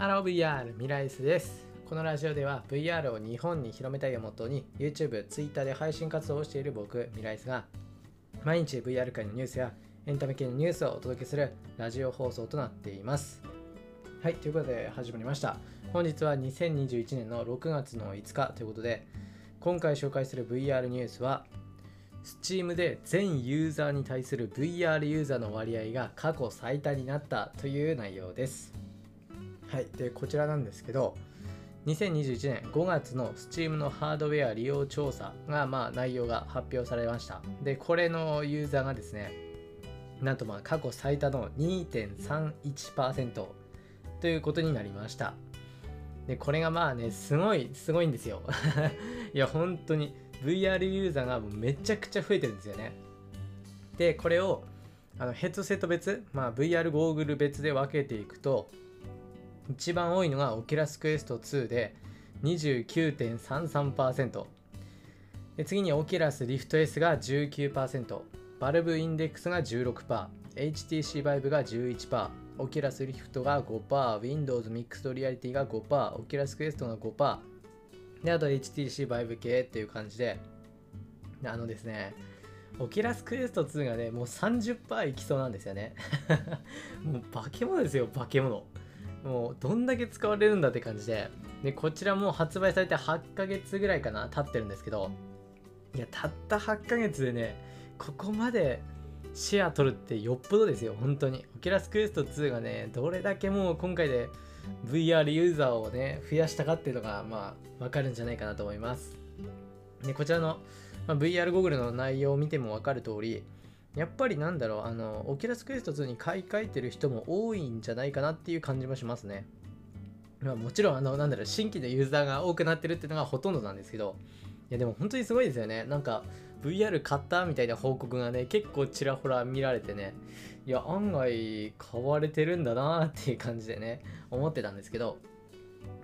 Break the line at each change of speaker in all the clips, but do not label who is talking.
ハロー VR ミライスです。このラジオでは VR を日本に広めたいをモットーに YouTube、Twitter で配信活動をしている僕ミライスが毎日 VR 界のニュースやエンタメ系のニュースをお届けするラジオ放送となっています。はいということで始まりました。本日は2021年の6月の5日ということで今回紹介する VR ニュースは Steam で全ユーザーに対する VR ユーザーの割合が過去最多になったという内容です。はいでこちらなんですけど2021年5月の Steam のハードウェア利用調査が、まあ、内容が発表されました。でこれのユーザーがですねなんとまあ過去最多の2.31%ということになりました。でこれがまあねすごいすごいんですよ。いや本当に VR ユーザーがめちゃくちゃ増えてるんですよね。でこれをあのヘッドセット別、まあ、VR ゴーグル別で分けていくと一番多いのがオキュラスクエスト2で29.33%で次にオキュラスリフト S が19%バルブインデックスが 16%HTC バイブが11%オキュラスリフトが5%、Windows ミックスドリアリティが5%、オキュラスクエストが5%、で、あと HTC バイブ系っていう感じで、あのですね、オキュラスクエスト2がね、もう30%いきそうなんですよね。もう化け物ですよ、化け物。もうどんだけ使われるんだって感じで、で、こちらも発売されて8ヶ月ぐらいかな、経ってるんですけど、いや、たった8ヶ月でね、ここまでシェア取るってよっぽどですよ、本当に。オキュラスクエスト2がね、どれだけもう今回で VR ユーザーをね、増やしたかっていうのが、まあ、わかるんじゃないかなと思います。で、こちらの、まあ、VR ゴーグルの内容を見てもわかる通り、やっぱりなんだろう、あの、オキュラスクエスト2に買い替えてる人も多いんじゃないかなっていう感じもしますね。まあ、もちろん、あの、なんだろう、新規のユーザーが多くなってるっていうのがほとんどなんですけど、いや、でも本当にすごいですよね。なんか、VR 買ったみたいな報告がね、結構ちらほら見られてね、いや、案外買われてるんだなっていう感じでね、思ってたんですけど、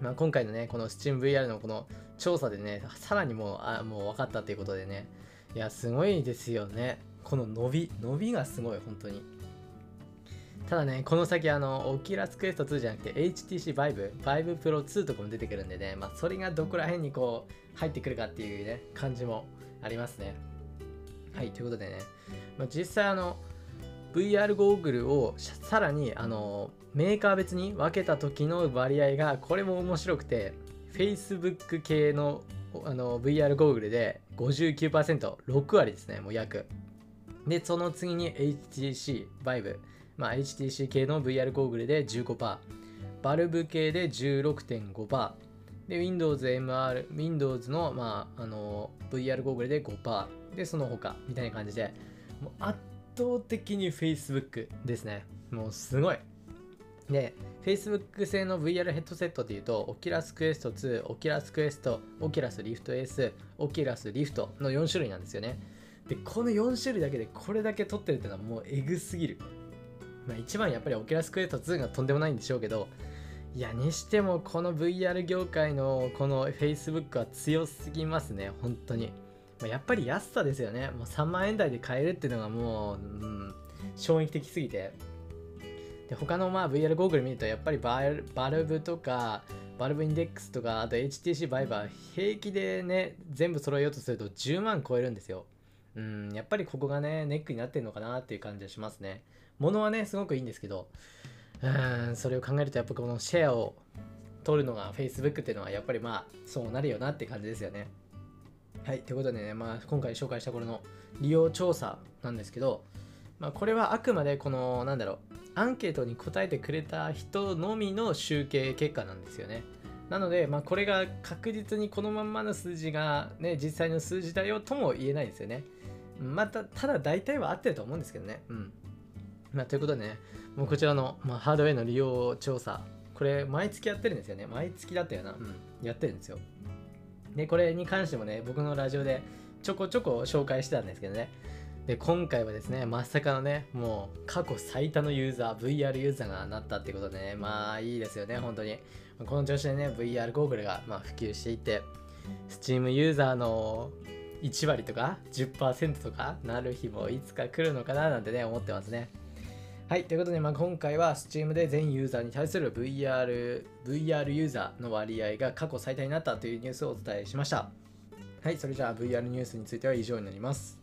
まあ、今回のね、この SteamVR のこの調査でね、さらにもう、あもう分かったということでね、いや、すごいですよね。この伸び、伸びがすごい、本当に。ただね、この先、あの、オキラスクエスト2じゃなくて HTC Vive、Vive Pro 2とかも出てくるんでね、まあ、それがどこら辺にこう、入ってくるかっていうね、感じもありますね。はい、ということでね、まあ、実際あの、VR ゴーグルをさらにあのメーカー別に分けた時の割合がこれも面白くて Facebook 系のあの VR ゴーグルで 59%6 割ですねもう約でその次に HTC Vive まあ HTC 系の VR ゴーグルで15%バルブ系で16.5%で Windows MR Windows の,、まあ、あの VR ゴーグルで5%でその他みたいな感じでもう圧倒的に Facebook ですねもうすごいで、Facebook 製の VR ヘッドセットでいうと、Oculus Quest 2、Oculus Quest、Oculus Rift S、Oculus Rift の4種類なんですよね。で、この4種類だけでこれだけ取ってるっていうのはもうエグすぎる。まあ一番やっぱり Oculus Quest 2がとんでもないんでしょうけど、いや、にしてもこの VR 業界のこの Facebook は強すぎますね、本当に。まあ、やっぱり安さですよね。もう3万円台で買えるっていうのがもう、うん、衝撃的すぎて。で他のまあ VR ゴーグル見るとやっぱりバルブとかバルブインデックスとかあと HTC バイバー平気でね全部揃えようとすると10万超えるんですようんやっぱりここがねネックになってるのかなっていう感じがしますね物はねすごくいいんですけどうんそれを考えるとやっぱこのシェアを取るのが Facebook っていうのはやっぱりまあそうなるよなって感じですよねはいということでねまあ今回紹介したこれの利用調査なんですけどまあ、これはあくまでこのなんだろうアンケートに答えてくれた人のみの集計結果なんですよね。なので、まあ、これが確実にこのまんまの数字が、ね、実際の数字だよとも言えないですよね。また、ただ大体は合ってると思うんですけどね。うん。まあ、ということでね、もうこちらの、まあ、ハードウェアの利用調査、これ毎月やってるんですよね。毎月だったよな。うん。やってるんですよ。で、これに関してもね、僕のラジオでちょこちょこ紹介してたんですけどね。で今回はですねまさかのねもう過去最多のユーザー VR ユーザーがなったってことでねまあいいですよね本当にこの調子でね VR ゴーグルがまあ普及していって Steam ユーザーの1割とか10%とかなる日もいつか来るのかななんてね思ってますねはい、ということで、まあ、今回は Steam で全ユーザーに対する VR, VR ユーザーの割合が過去最多になったというニュースをお伝えしました。はい、それじゃあ VR ニュースについては以上になります。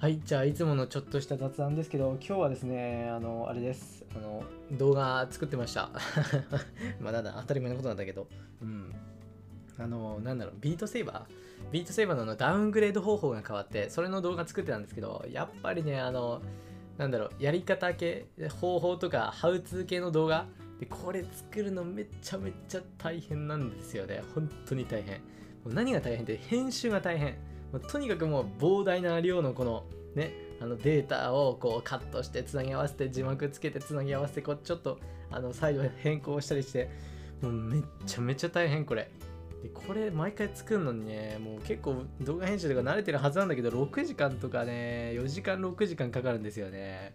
はい、じゃあいつものちょっとした雑談ですけど、今日はですね、あの、あれです。あの、動画作ってました。まあ、なんだん、当たり前のことなんだけど。うん。あの、なんだろう、ビートセイバー？ビートセイバーののダウングレード方法が変わって、それの動画作ってたんですけど、やっぱりね、あの、なんだろう、やり方系、方法とか、ハウツー系の動画、でこれ作るのめちゃめちゃ大変なんですよね。本当に大変。もう何が大変って、編集が大変。もうとにかくもう膨大な量のこの、ね、あのデータをこうカットしてつなぎ合わせて字幕つけてつなぎ合わせてこうちょっとあの再度変更したりしてもうめっちゃめちゃ大変これでこれ毎回作るのにねもう結構動画編集とか慣れてるはずなんだけど6時間とかね4時間6時間かかるんですよね。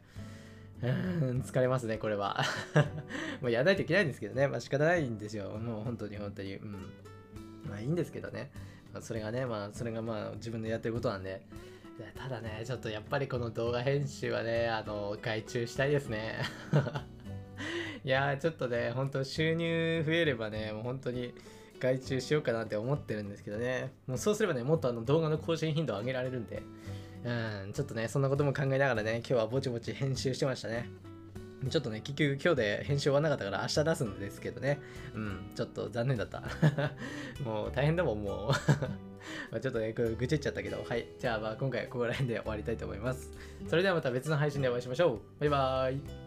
うん疲れますねこれは。まあやらないといけないんですけどね。まあ仕方ないんですよ。もう本当に本当に。うん。まあいいんですけどね、まあ、それがねまあそれがまあ自分でやってることなんで。ただねちょっとやっぱりこの動画編集はねあの外注したいですね。いやーちょっとね本当収入増えればねもう本当に外注しようかなって思ってるんですけどねもうそうすればねもっとあの動画の更新頻度を上げられるんでうんちょっとねそんなことも考えながらね今日はぼちぼち編集してましたねちょっとね、結局今日で編集終わんなかったから明日出すんですけどね。うん、ちょっと残念だった。もう大変だもん、もう。まちょっとね、愚痴っちゃったけど、はい。じゃあまあ今回はここら辺で終わりたいと思います。それではまた別の配信でお会いしましょう。バイバーイ。